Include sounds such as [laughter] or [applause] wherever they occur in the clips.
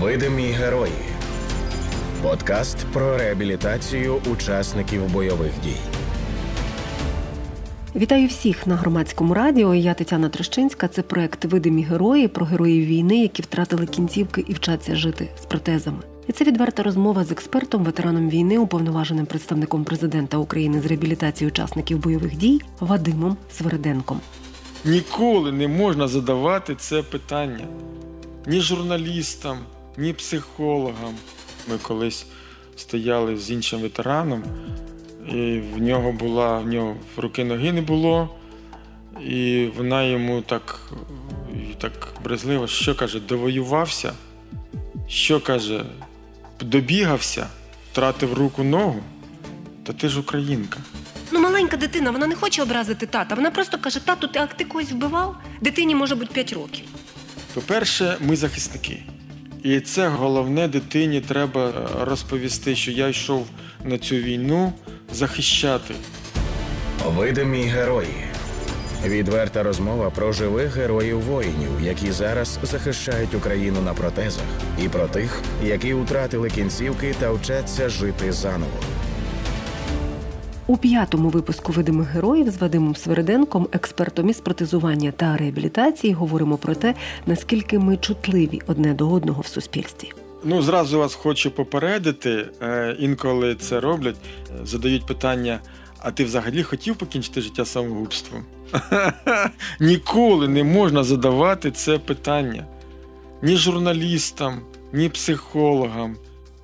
Видимі герої. Подкаст про реабілітацію учасників бойових дій. Вітаю всіх на громадському радіо. Я Тетяна Трещинська. Це проект Видимі герої про героїв війни, які втратили кінцівки і вчаться жити з протезами. І це відверта розмова з експертом, ветераном війни, уповноваженим представником президента України з реабілітації учасників бойових дій Вадимом Свереденком. Ніколи не можна задавати це питання ні журналістам, ні психологам. Ми колись стояли з іншим ветераном, і в нього була в нього в руки ноги не було, і вона йому так так брезливо, що каже, довоювався, що каже, добігався, втратив руку ногу, та ти ж українка. Ну, маленька дитина, вона не хоче образити тата. Вона просто каже: тату, ти, а ти когось вбивав? Дитині може бути 5 років. По-перше, ми захисники. І це головне дитині треба е, розповісти, що я йшов на цю війну захищати. Видимі герої. Відверта розмова про живих героїв воїнів, які зараз захищають Україну на протезах, і про тих, які втратили кінцівки та вчаться жити заново. У п'ятому випуску видимих героїв з Вадимом Свериденком, експертом із протезування та реабілітації, говоримо про те, наскільки ми чутливі одне до одного в суспільстві. Ну, зразу вас хочу попередити. Е, інколи це роблять, задають питання: а ти взагалі хотів покінчити життя самогубством? [laughs] Ніколи не можна задавати це питання ні журналістам, ні психологам.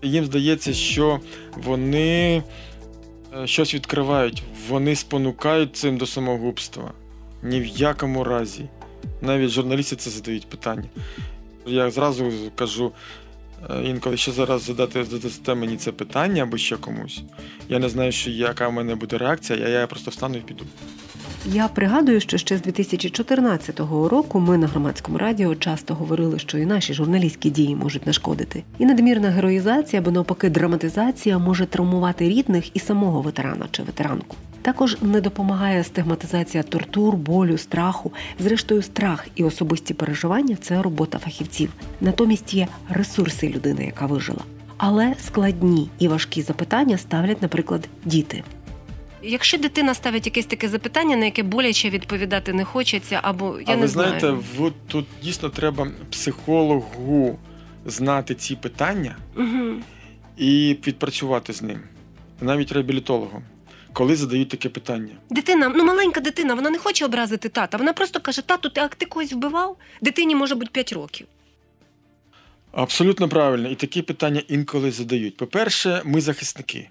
Їм здається, що вони Е, щось відкривають, вони спонукають цим до самогубства. Ні в якому разі. Навіть журналісти це задають питання. Я зразу кажу, е, інколи ще зараз задати задасте мені це питання або ще комусь. Я не знаю, що яка в мене буде реакція, а я просто встану і піду. Я пригадую, що ще з 2014 року ми на громадському радіо часто говорили, що і наші журналістські дії можуть нашкодити. І надмірна героїзація або навпаки драматизація може травмувати рідних і самого ветерана чи ветеранку. Також не допомагає стигматизація тортур, болю, страху. Зрештою, страх і особисті переживання це робота фахівців. Натомість є ресурси людини, яка вижила. Але складні і важкі запитання ставлять, наприклад, діти. Якщо дитина ставить якесь таке запитання, на яке боляче відповідати не хочеться, або я а не ви знаю. знаєте, в, тут дійсно треба психологу знати ці питання угу. і відпрацювати з ним, навіть реабілітологом. Коли задають таке питання, дитина, ну маленька дитина, вона не хоче образити тата. Вона просто каже: тату, ти а ти когось вбивав? Дитині може бути 5 років. Абсолютно правильно. І такі питання інколи задають. По-перше, ми захисники.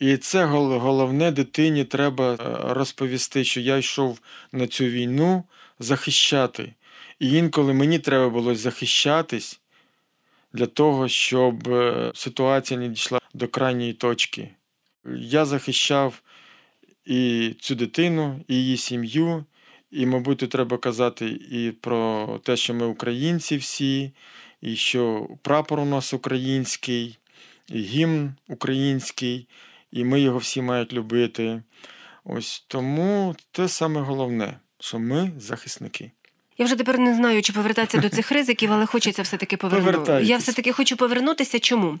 І це головне дитині треба е, розповісти, що я йшов на цю війну захищати. І інколи мені треба було захищатись для того, щоб е, ситуація не дійшла до крайньої точки. Я захищав і цю дитину, і її сім'ю. І, мабуть, тут треба казати і про те, що ми українці всі, і що прапор у нас український, і гімн український і ми його всі мають любити. Ось тому це саме головне, що ми захисники. Я вже тепер не знаю, чи повертатися до цих ризиків, але хочеться все-таки повернути. Я все-таки хочу повернутися. Чому?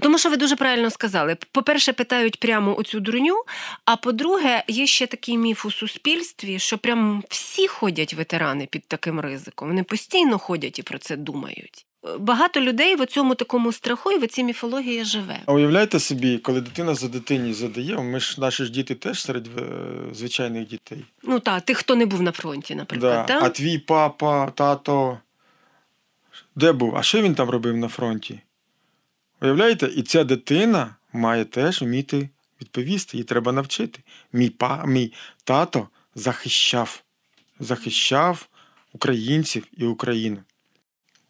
Тому що ви дуже правильно сказали. По-перше, питають прямо оцю дурню. А по-друге, є ще такий міф у суспільстві, що прям всі ходять ветерани під таким ризиком. Вони постійно ходять і про це думають багато людей в цьому такому страху і в цій міфології живе. А уявляєте собі, коли дитина за дитині задає, ми ж наші ж діти теж серед е, звичайних дітей. Ну так, тих, хто не був на фронті, наприклад. Да. Так? А твій папа, тато. Де був? А що він там робив на фронті? Уявляєте? І ця дитина має теж вміти відповісти, її треба навчити. Мій па, мій тато захищав, захищав українців і Україну.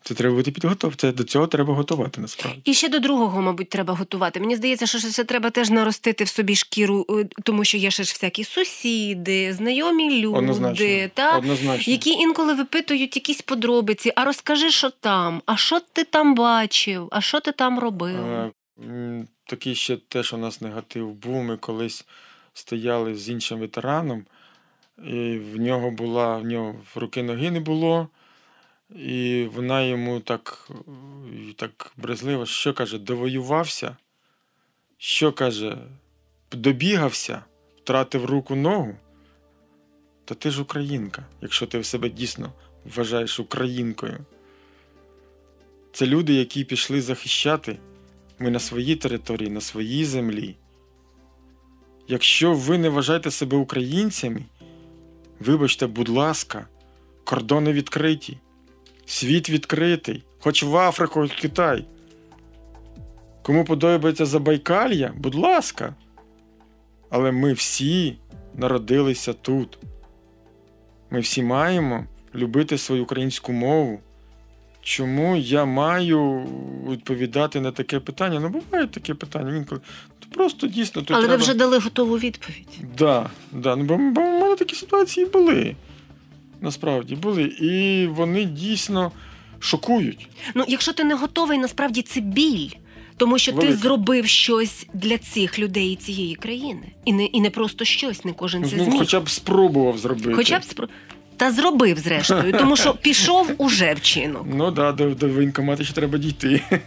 Це треба бути підготовці. До цього треба готувати насправді. І ще до другого, мабуть, треба готувати. Мені здається, що ще треба теж наростити в собі шкіру, е, тому що є ще ж всякі сусіди, знайомі люди, Однозначно. та Однозначно. які інколи випитують якісь подробиці. А розкажи, що там, а що ти там бачив, а що ти там робив? Е, такий ще теж у нас негатив був. Ми колись стояли з іншим ветераном, і в нього була в нього руки ноги не було. І вона йому так, так брезливо, що каже, довоювався, що каже, добігався, втратив руку ногу. Та ти ж українка, якщо ти себе дійсно вважаєш українкою. Це люди, які пішли захищати ми на своїй території, на своїй землі. Якщо ви не вважаєте себе українцями, вибачте, будь ласка, кордони відкриті, світ відкритий, хоч в Африку, хоч в Китай. Кому подобається Забайкалья, будь ласка. Але ми всі народилися тут. Ми всі маємо любити свою українську мову. Чому я маю відповідати на таке питання? Ну, бувають такі питання інколи. То просто дійсно тут Але треба... ви вже дали готову відповідь. Да, да. Ну, бо, бо в мене такі ситуації були. Насправді були. І вони дійсно шокують. Ну, якщо ти не готовий, насправді це біль. Тому що ти зробив щось для цих людей і цієї країни. І не, і не просто щось, не кожен це ну, зміг. хоча б спробував зробити. Хоча б спро... Та зробив, зрештою, тому що [laughs] пішов уже вчинок. Ну да, до, до воєнкомату ще треба дійти. [laughs]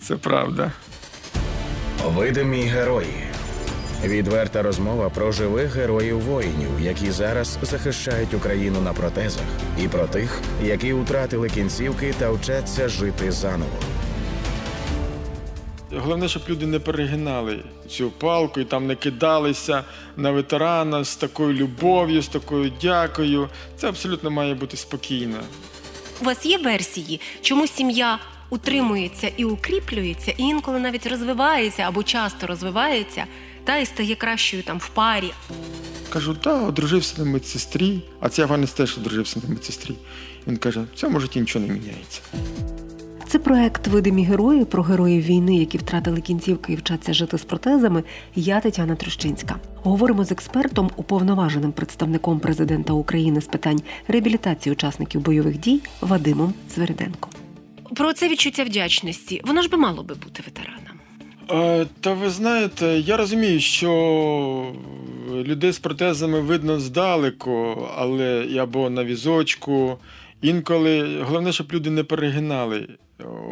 Це правда. Видимі герої. Відверта розмова про живих героїв воїнів, які зараз захищають Україну на протезах, і про тих, які втратили кінцівки та вчаться жити заново. Головне, щоб люди не перегинали цю палку і там не кидалися на ветерана з такою любов'ю, з такою дякою. Це абсолютно має бути спокійно. У вас є версії, чому сім'я утримується і укріплюється, і інколи навіть розвивається або часто розвивається, та і стає кращою там в парі. Кажу, так, одружився на медсестрі, а цей афганець теж одружився на медсестрі. Він каже, в цьому житті нічого не міняється. Це проект Видимі герої про героїв війни, які втратили кінцівки і вчаться жити з протезами. Я Тетяна Трощинська. Говоримо з експертом, уповноваженим представником президента України з питань реабілітації учасників бойових дій Вадимом Звериденко. Про це відчуття вдячності. Воно ж би мало би бути ветераном. Е, Та ви знаєте, я розумію, що людей з протезами видно здалеку, але або на візочку. Інколи головне, щоб люди не перегинали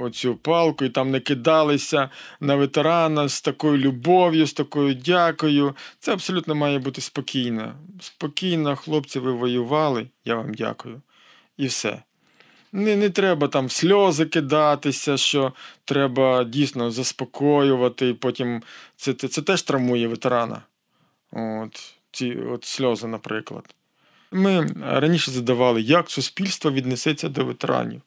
оцю палку і там не кидалися на ветерана з такою любов'ю, з такою дякою. Це абсолютно має бути спокійно. Спокійно, хлопці, ви воювали, я вам дякую. І все. Не, не треба там в сльози кидатися, що треба дійсно заспокоювати, і потім це, це, це теж травмує ветерана. От, ці от сльози, наприклад. Ми раніше задавали, як суспільство віднесеться до ветеранів.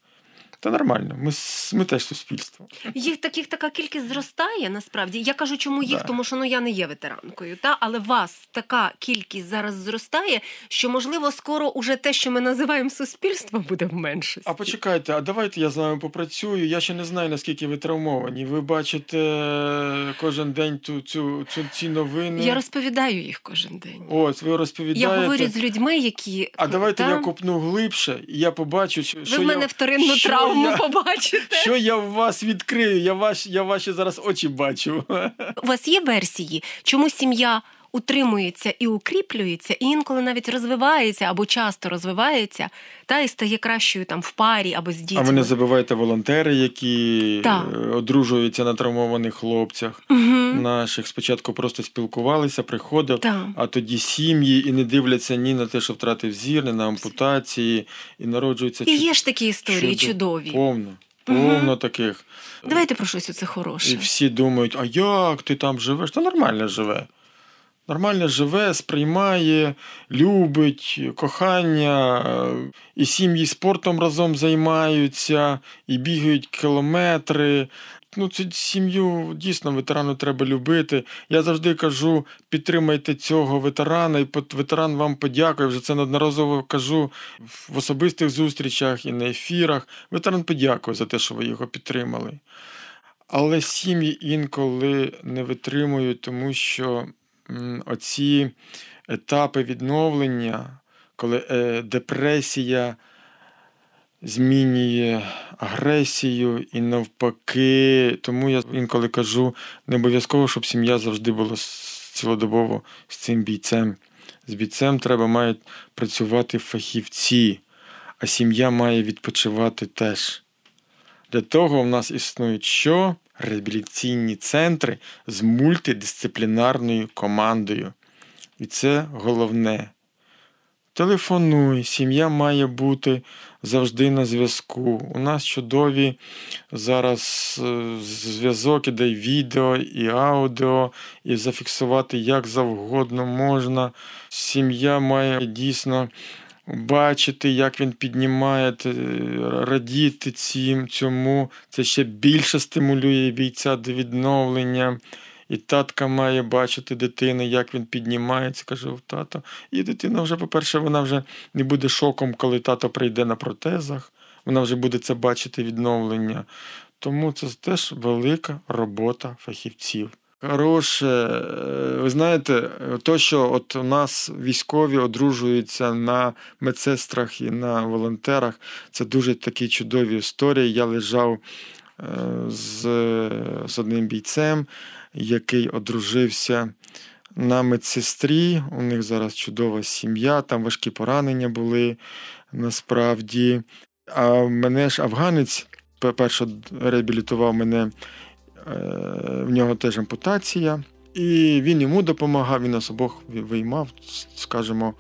Та нормально, ми, ми теж суспільство. Їх таких така кількість зростає насправді. Я кажу, чому їх, Да. тому що ну я не є ветеранкою. Та але вас така кількість зараз зростає, що можливо скоро уже те, що ми називаємо суспільством, буде в меншості. А почекайте, а давайте я з вами попрацюю. Я ще не знаю, наскільки ви травмовані. Ви бачите е, кожен день ту, цю, цю, ці новини. Я розповідаю їх кожен день. Ось, ви розповідаєте. Я говорю з людьми, які А давайте та, я копну глибше, і я побачу, що, ви в мене я, вторинну що травму я- побачите. Що я в вас відкрию? Я, ваш, я ваші зараз очі бачу. У вас є версії, чому сім'я утримується і укріплюється, і інколи навіть розвивається або часто розвивається, та і стає кращою там в парі або з дітьми. А ви не забувайте волонтери, які Так. е, одружуються на травмованих хлопцях Угу. наших. Спочатку просто спілкувалися, приходив, Так. а тоді сім'ї і не дивляться ні на те, що втратив зір, ні на ампутації, і народжуються І є ж такі історії чудо- чудові. Повно, повно таких. Давайте про щось оце І хороше. всі думають, а як ти там живеш? Та нормально живе. Нормально живе, сприймає, любить, кохання, і сім'ї спортом разом займаються, і бігають кілометри. Ну, цю сім'ю дійсно ветерану треба любити. Я завжди кажу: підтримайте цього ветерана, і ветеран вам подякує. Вже це неодноразово кажу в особистих зустрічах і на ефірах. Ветеран подякує за те, що ви його підтримали. Але сім'ї інколи не витримують, тому що оці етапи відновлення, коли е, депресія змінює агресію і навпаки. Тому я інколи кажу, не обов'язково, щоб сім'я завжди була цілодобово з цим бійцем. З бійцем треба мають працювати фахівці. а сім'я має відпочивати теж. Для того в нас існують що? Реабілітаційні центри з мультидисциплінарною командою. І це головне. Телефонуй, сім'я має бути завжди на зв'язку. У нас чудові зараз е, зв'язок іде і відео, і аудіо, і зафіксувати як завгодно можна. Сім'я має дійсно бачити, як він піднімає, е, радіти цим, цьому. Це ще більше стимулює бійця до відновлення. І татка має бачити дитини, як він піднімається, каже тато. І дитина вже, по-перше, вона вже не буде шоком, коли тато прийде на протезах. Вона вже буде це бачити відновлення. Тому це теж велика робота фахівців. Хороше, е, ви знаєте, то, що от у нас військові одружуються на медсестрах і на волонтерах, це дуже такі чудові історії. Я лежав е, з, з одним бійцем, який одружився на медсестрі. У них зараз чудова сім'я, там важкі поранення були насправді. А мене ж афганець, перше реабілітував мене в нього теж ампутація, і він йому допомагав, він нас обох виймав, скажімо.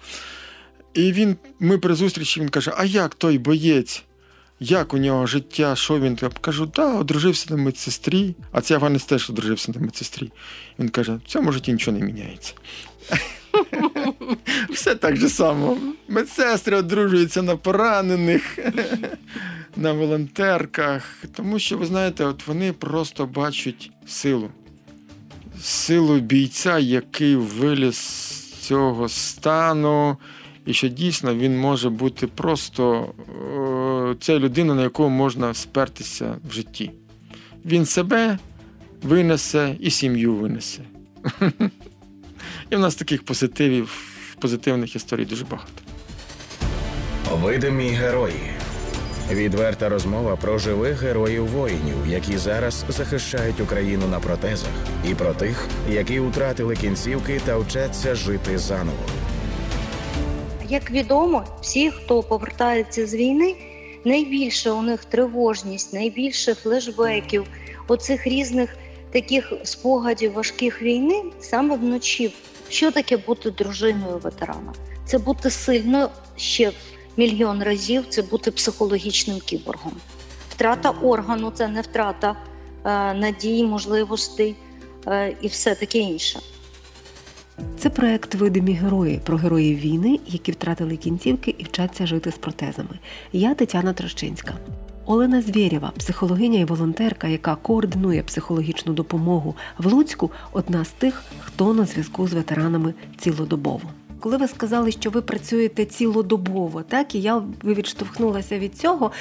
І він, ми при зустрічі він каже: А як той боєць? Як у нього життя? Що він там? Кажу, да, одружився на медсестрі, а цей афганець теж одружився на медсестрі. Він каже: в цьому житті нічого не міняється. [laughs] Все так же само. Медсестри одружуються на поранених на волонтерках, тому що, ви знаєте, от вони просто бачать силу. Силу бійця, який виліз з цього стану, і що дійсно він може бути просто це людина, на яку можна спертися в житті. Він себе винесе і сім'ю винесе. [laughs] І в нас таких позитивів, позитивних історій дуже багато. Видимі герої. Відверта розмова про живих героїв воїнів, які зараз захищають Україну на протезах, і про тих, які втратили кінцівки та вчаться жити заново. Як відомо, всі, хто повертається з війни, найбільше у них тривожність, найбільше флешбеків, оцих різних таких спогадів важких війни саме вночі. Що таке бути дружиною ветерана? Це бути сильною ще мільйон разів це бути психологічним кіборгом. Втрата органу це не втрата е, надій, можливостей е, і все таке інше. Це проект Видимі герої про героїв війни, які втратили кінцівки і вчаться жити з протезами. Я Тетяна Трощинська. Олена Звєрєва, психологиня і волонтерка, яка координує психологічну допомогу в Луцьку, одна з тих, хто на зв'язку з ветеранами цілодобово коли ви сказали, що ви працюєте цілодобово, так і я відштовхнулася від цього.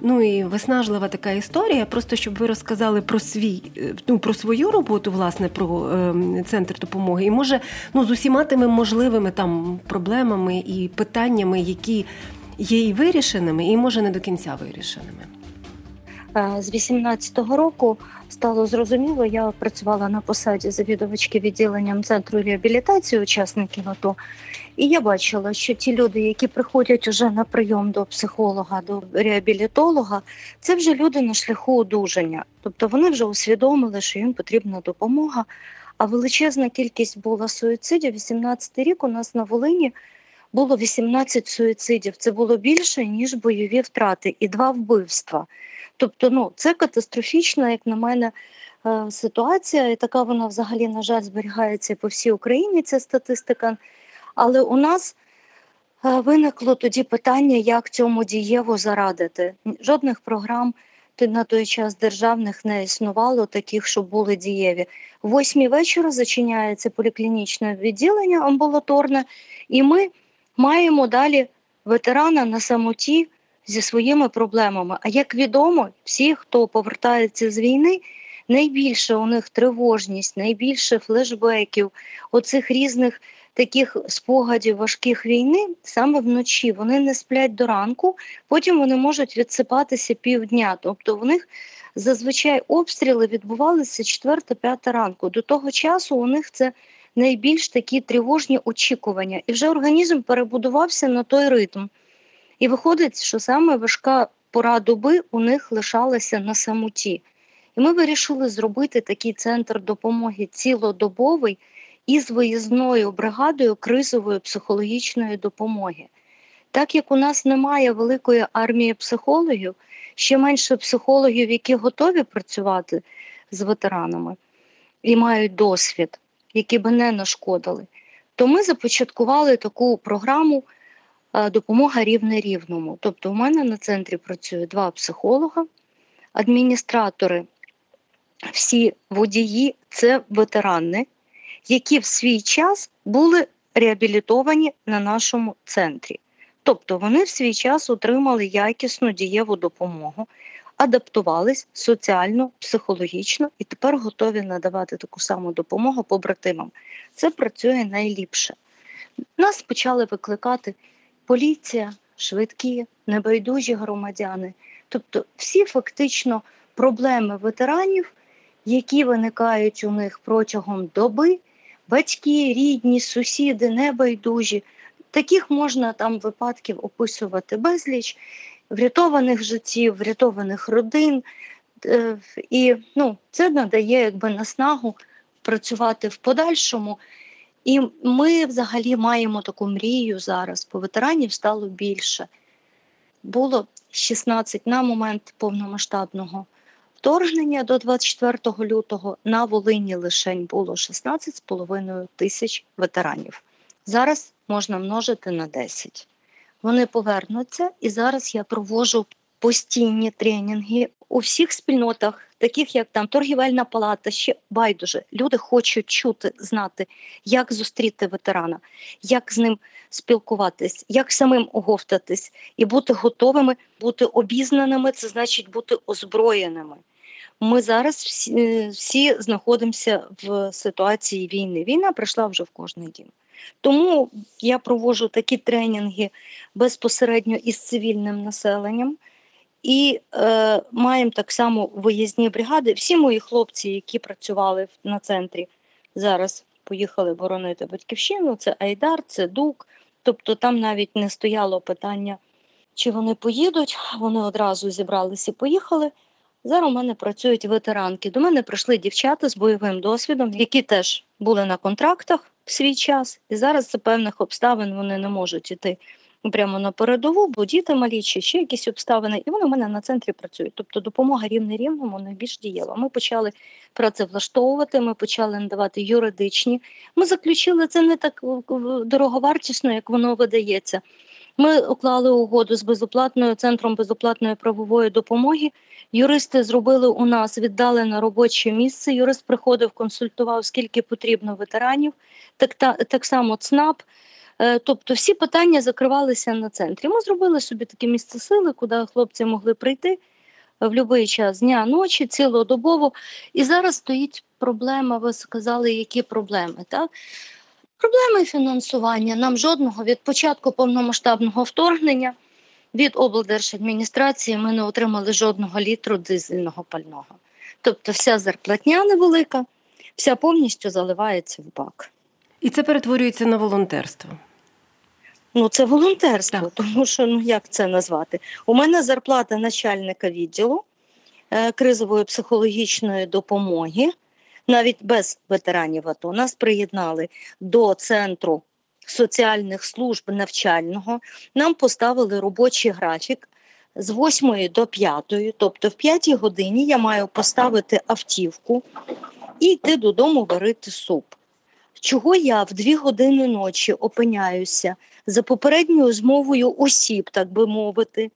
Ну і виснажлива така історія, просто щоб ви розказали про свій, е, ну про свою роботу, власне, про е, центр допомоги, і може ну з усіма тими можливими там проблемами і питаннями, які є і вирішеними, і може не до кінця вирішеними. Е, з 18-го року стало зрозуміло, я працювала на посаді завідувачки відділенням центру реабілітації учасників АТО, і я бачила, що ті люди, які приходять уже на прийом до психолога, до реабілітолога, це вже люди на шляху одужання. Тобто вони вже усвідомили, що їм потрібна допомога. А величезна кількість була суїцидів. 18 рік у нас на Волині було 18 суїцидів. Це було більше ніж бойові втрати і два вбивства. Тобто, ну це катастрофічна, як на мене, е, ситуація, і така вона взагалі, на жаль, зберігається по всій Україні. Ця статистика. Але у нас е, виникло тоді питання, як цьому дієво зарадити. Жодних програм на той час державних не існувало, таких, щоб були дієві. В восьмій вечора зачиняється поліклінічне відділення амбулаторне, і ми маємо далі ветерана на самоті зі своїми проблемами. А як відомо, всі, хто повертається з війни, найбільше у них тривожність, найбільше флешбеків, оцих різних таких спогадів важких війни саме вночі. Вони не сплять до ранку, потім вони можуть відсипатися півдня. Тобто в них зазвичай обстріли відбувалися 4-5 ранку. До того часу у них це найбільш такі тривожні очікування, і вже організм перебудувався на той ритм. І виходить, що саме важка пора доби у них лишалася на самоті. І ми вирішили зробити такий центр допомоги цілодобовий із виїзною бригадою кризової психологічної допомоги. Так як у нас немає великої армії психологів, ще менше психологів, які готові працювати з ветеранами і мають досвід, які би не нашкодили, то ми започаткували таку програму е, допомога рівне рівному. Тобто, у мене на центрі працює два психолога, адміністратори, всі водії це ветерани, які в свій час були реабілітовані на нашому центрі. Тобто вони в свій час отримали якісну дієву допомогу, адаптувались соціально, психологічно і тепер готові надавати таку саму допомогу побратимам. Це працює найліпше. Нас почали викликати поліція, швидкі, небайдужі громадяни. Тобто, всі фактично проблеми ветеранів, які виникають у них протягом доби, батьки, рідні, сусіди, небайдужі. Таких можна там випадків описувати безліч врятованих життів, врятованих родин. Е, І ну, це надає якби наснагу працювати в подальшому. І ми взагалі маємо таку мрію зараз, бо ветеранів стало більше. Було 16 на момент повномасштабного вторгнення до 24 лютого. На Волині лишень було 16,5 тисяч ветеранів. Зараз можна множити на 10. Вони повернуться, і зараз я проводжу постійні тренінги у всіх спільнотах, таких як там торгівельна палата, ще байдуже. Люди хочуть чути, знати, як зустріти ветерана, як з ним спілкуватись, як самим оговтатись і бути готовими, бути обізнаними, це значить бути озброєними. Ми зараз всі, всі знаходимося в ситуації війни. Війна прийшла вже в кожний дім. Тому я проводжу такі тренінги безпосередньо із цивільним населенням. І е, маємо так само виїзні бригади. Всі мої хлопці, які працювали на центрі, зараз поїхали боронити батьківщину. Це Айдар, це Дук. Тобто там навіть не стояло питання, чи вони поїдуть. Вони одразу зібралися і поїхали. Зараз у мене працюють ветеранки. До мене прийшли дівчата з бойовим досвідом, які теж були на контрактах в свій час, і зараз за певних обставин вони не можуть іти прямо на передову, бо діти малі чи ще якісь обставини, і вони у мене на центрі працюють. Тобто допомога рівне рівному найбільш дієва. Ми почали працевлаштовувати, ми почали надавати юридичні. Ми заключили це не так дороговартісно, як воно видається. Ми уклали угоду з безоплатною центром безоплатної правової допомоги. Юристи зробили у нас віддалене робоче місце. Юрист приходив, консультував, скільки потрібно ветеранів, так та так само ЦНАП. Е, тобто всі питання закривалися на центрі. Ми зробили собі таке місце сили, куди хлопці могли прийти в будь-який час дня, ночі, цілодобово. І зараз стоїть проблема. Ви сказали, які проблеми. так? Проблеми фінансування. Нам жодного від початку повномасштабного вторгнення від облдержадміністрації ми не отримали жодного літру дизельного пального. Тобто, вся зарплатня невелика, вся повністю заливається в бак. І це перетворюється на волонтерство. Ну, це волонтерство, Так. тому що ну як це назвати? У мене зарплата начальника відділу е, кризової психологічної допомоги, навіть без ветеранів АТО. Нас приєднали до центру соціальних служб навчального. Нам поставили робочий графік з 8 до 5, тобто в 5 годині я маю поставити автівку і йти додому варити суп. Чого я в 2 години ночі опиняюся за попередньою змовою осіб, так би мовити,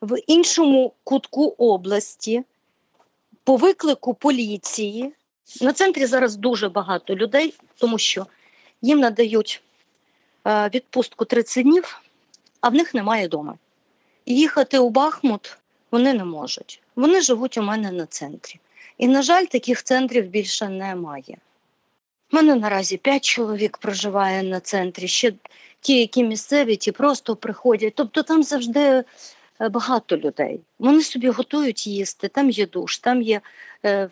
в іншому кутку області, по виклику поліції. На центрі зараз дуже багато людей, тому що їм надають відпустку 30 днів, а в них немає дому. Їхати у Бахмут вони не можуть. Вони живуть у мене на центрі. І, на жаль, таких центрів більше немає. У мене наразі 5 чоловік проживає на центрі. Ще ті, які місцеві, ті просто приходять. Тобто там завжди е, багато людей. Вони собі готують їсти, там є душ, там є е,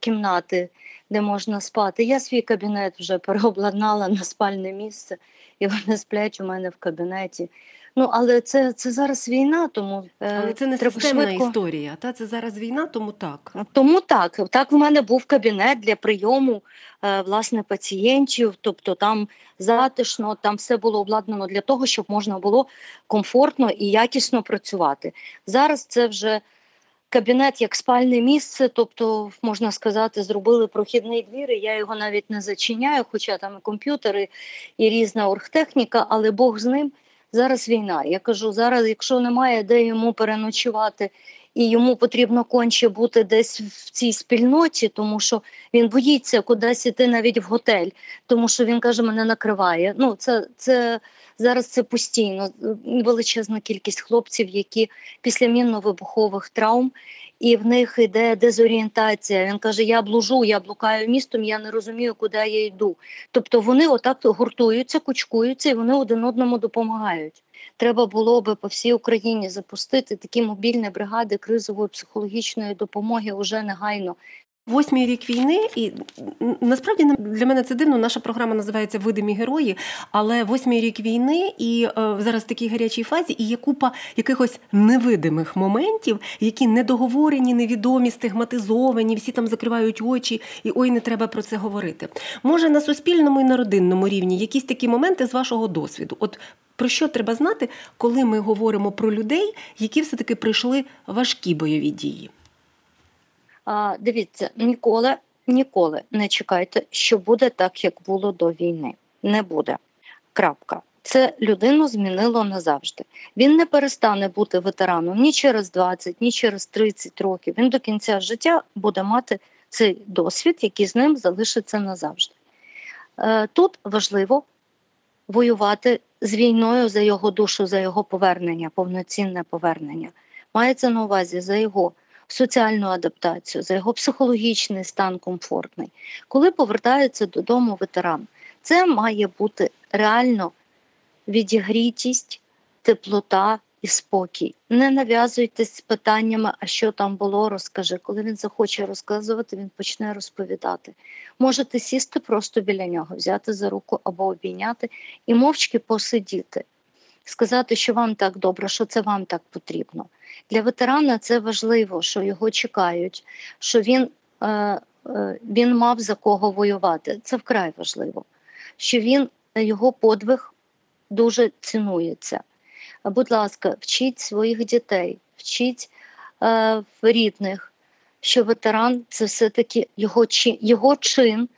кімнати, де можна спати. Я свій кабінет вже [laughs] переобладнала на спальне місце, і вони сплять у мене в кабінеті. Ну але це, це зараз війна, тому е, Але це не системна швидко. історія. Та це зараз війна, тому так. Тому так, так в мене був кабінет для прийому е, власне пацієнтів, тобто там затишно, там все було обладнано для того, щоб можна було комфортно і якісно працювати. Зараз це вже кабінет як спальне місце, тобто, можна сказати, зробили прохідний двір, і я його навіть не зачиняю, хоча там і комп'ютери, і різна оргтехніка, але Бог з ним. Зараз війна. Я кажу, зараз, якщо немає де йому переночувати і йому потрібно конче бути десь в цій спільноті, тому що він боїться кудись іти навіть в готель, тому що він каже, мене накриває. Ну, це, це зараз це постійно величезна кількість хлопців, які після мінно-вибухових травм. І в них йде дезорієнтація. Він каже: Я блужу, я блукаю містом, я не розумію, куди я йду. Тобто вони отак гуртуються, кучкуються і вони один одному допомагають. Треба було би по всій Україні запустити такі мобільні бригади кризової психологічної допомоги уже негайно. Восьмий рік війни, і насправді для мене це дивно. Наша програма називається Видимі герої. Але восьмий рік війни і е, зараз в такій гарячій фазі, і є купа якихось невидимих моментів, які недоговорені, невідомі, стигматизовані, всі там закривають очі, і ой, не треба про це говорити. Може, на суспільному і на родинному рівні якісь такі моменти з вашого досвіду. От про що треба знати, коли ми говоримо про людей, які все таки пройшли важкі бойові дії? Дивіться, ніколи, ніколи не чекайте, що буде так, як було до війни. Не буде. Крапка. Це людину змінило назавжди. Він не перестане бути ветераном ні через 20, ні через 30 років. Він до кінця життя буде мати цей досвід, який з ним залишиться назавжди. Е, Тут важливо воювати з війною за його душу, за його повернення, повноцінне повернення. Мається на увазі за його соціальну адаптацію, за його психологічний стан комфортний. Коли повертається додому ветеран, це має бути реально відігрітість, теплота і спокій. Не нав'язуйтесь з питаннями, а що там було, розкажи. Коли він захоче розказувати, він почне розповідати. Можете сісти просто біля нього, взяти за руку або обійняти і мовчки посидіти, сказати, що вам так добре, що це вам так потрібно. Для ветерана це важливо, що його чекають, що він, е, е, він мав за кого воювати. Це вкрай важливо, що він його подвиг дуже цінується. Будь ласка, вчіть своїх дітей, вчіть е, рідних, що ветеран це все-таки його, чи, його чин,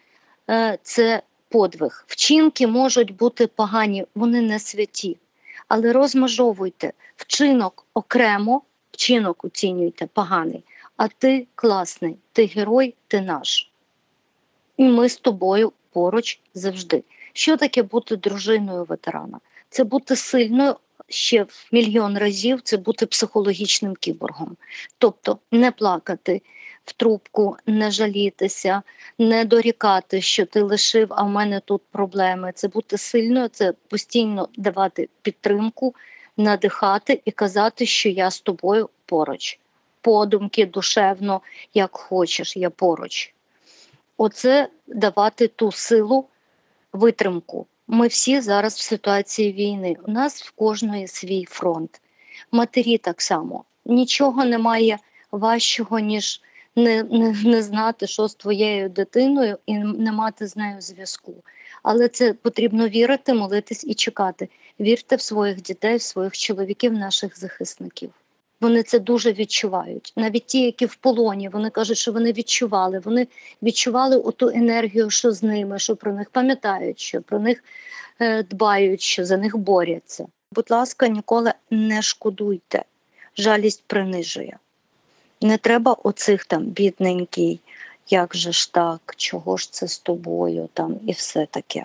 е, це подвиг. Вчинки можуть бути погані, вони не святі. Але розмежовуйте вчинок окремо, вчинок оцінюйте поганий, а ти класний, ти герой, ти наш. І ми з тобою поруч завжди. Що таке бути дружиною ветерана? Це бути сильною ще в мільйон разів, це бути психологічним кіборгом. Тобто не плакати в трубку, не жалітися, не дорікати, що ти лишив, а в мене тут проблеми. Це бути сильною, це постійно давати підтримку, надихати і казати, що я з тобою поруч. Подумки, душевно, як хочеш, я поруч. Оце давати ту силу, витримку. Ми всі зараз в ситуації війни. У нас в кожної свій фронт. Матері так само. Нічого немає важчого, ніж не, не, не знати, що з твоєю дитиною, і не мати з нею зв'язку. Але це потрібно вірити, молитись і чекати. Вірте в своїх дітей, в своїх чоловіків, наших захисників. Вони це дуже відчувають. Навіть ті, які в полоні, вони кажуть, що вони відчували. Вони відчували оту енергію, що з ними, що про них пам'ятають, що про них е, дбають, що за них борються. Будь ласка, ніколи не шкодуйте. Жалість принижує. Не треба оцих там бідненький, як же ж так, чого ж це з тобою там і все таке.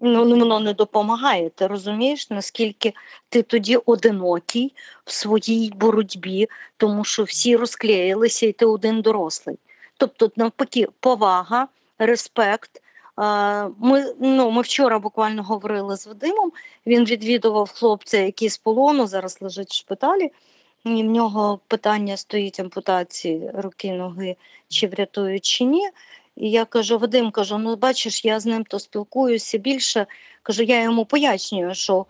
Ну, ну, воно не допомагає. Ти розумієш, наскільки ти тоді одинокий в своїй боротьбі, тому що всі розклеїлися, і ти один дорослий. Тобто, навпаки, повага, респект. Ми, ну, ми вчора буквально говорили з Вадимом. Він відвідував хлопця, який з полону зараз лежить в шпиталі. І в нього питання стоїть ампутації руки, ноги, чи врятують, чи ні. І я кажу, Вадим, кажу, ну бачиш, я з ним то спілкуюся більше. Кажу, я йому пояснюю, що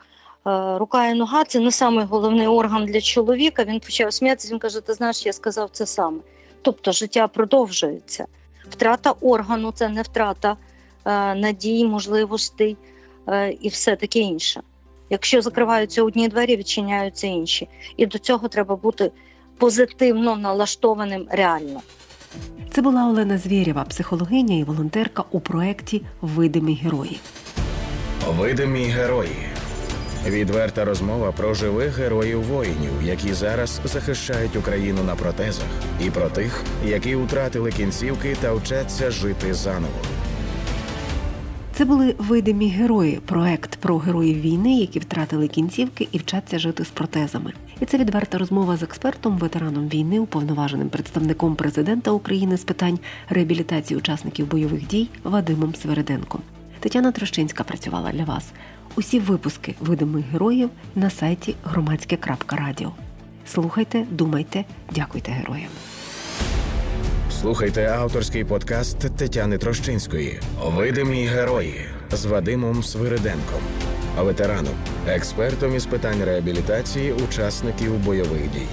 рука і нога це не самий головний орган для чоловіка. Він почав сміятися. Він каже: Ти знаєш, я сказав це саме. Тобто життя продовжується. Втрата органу це не втрата е, надій, можливостей е, і все таке інше. Якщо закриваються одні двері, відчиняються інші. І до цього треба бути позитивно налаштованим реально. Це була Олена Звєрєва, психологиня і волонтерка у проєкті Видимі герої. Видимі герої. Відверта розмова про живих героїв воїнів, які зараз захищають Україну на протезах, і про тих, які втратили кінцівки та вчаться жити заново. Це були видимі герої, проект про героїв війни, які втратили кінцівки і вчаться жити з протезами. І це відверта розмова з експертом, ветераном війни, уповноваженим представником президента України з питань реабілітації учасників бойових дій Вадимом Свериденком. Тетяна Трощинська працювала для вас. Усі випуски видимих героїв на сайті громадське.радіо. Слухайте, думайте, дякуйте героям. Слухайте авторський подкаст Тетяни Трощинської Видимі герої з Вадимом Свириденком, ветераном, експертом із питань реабілітації учасників бойових дій.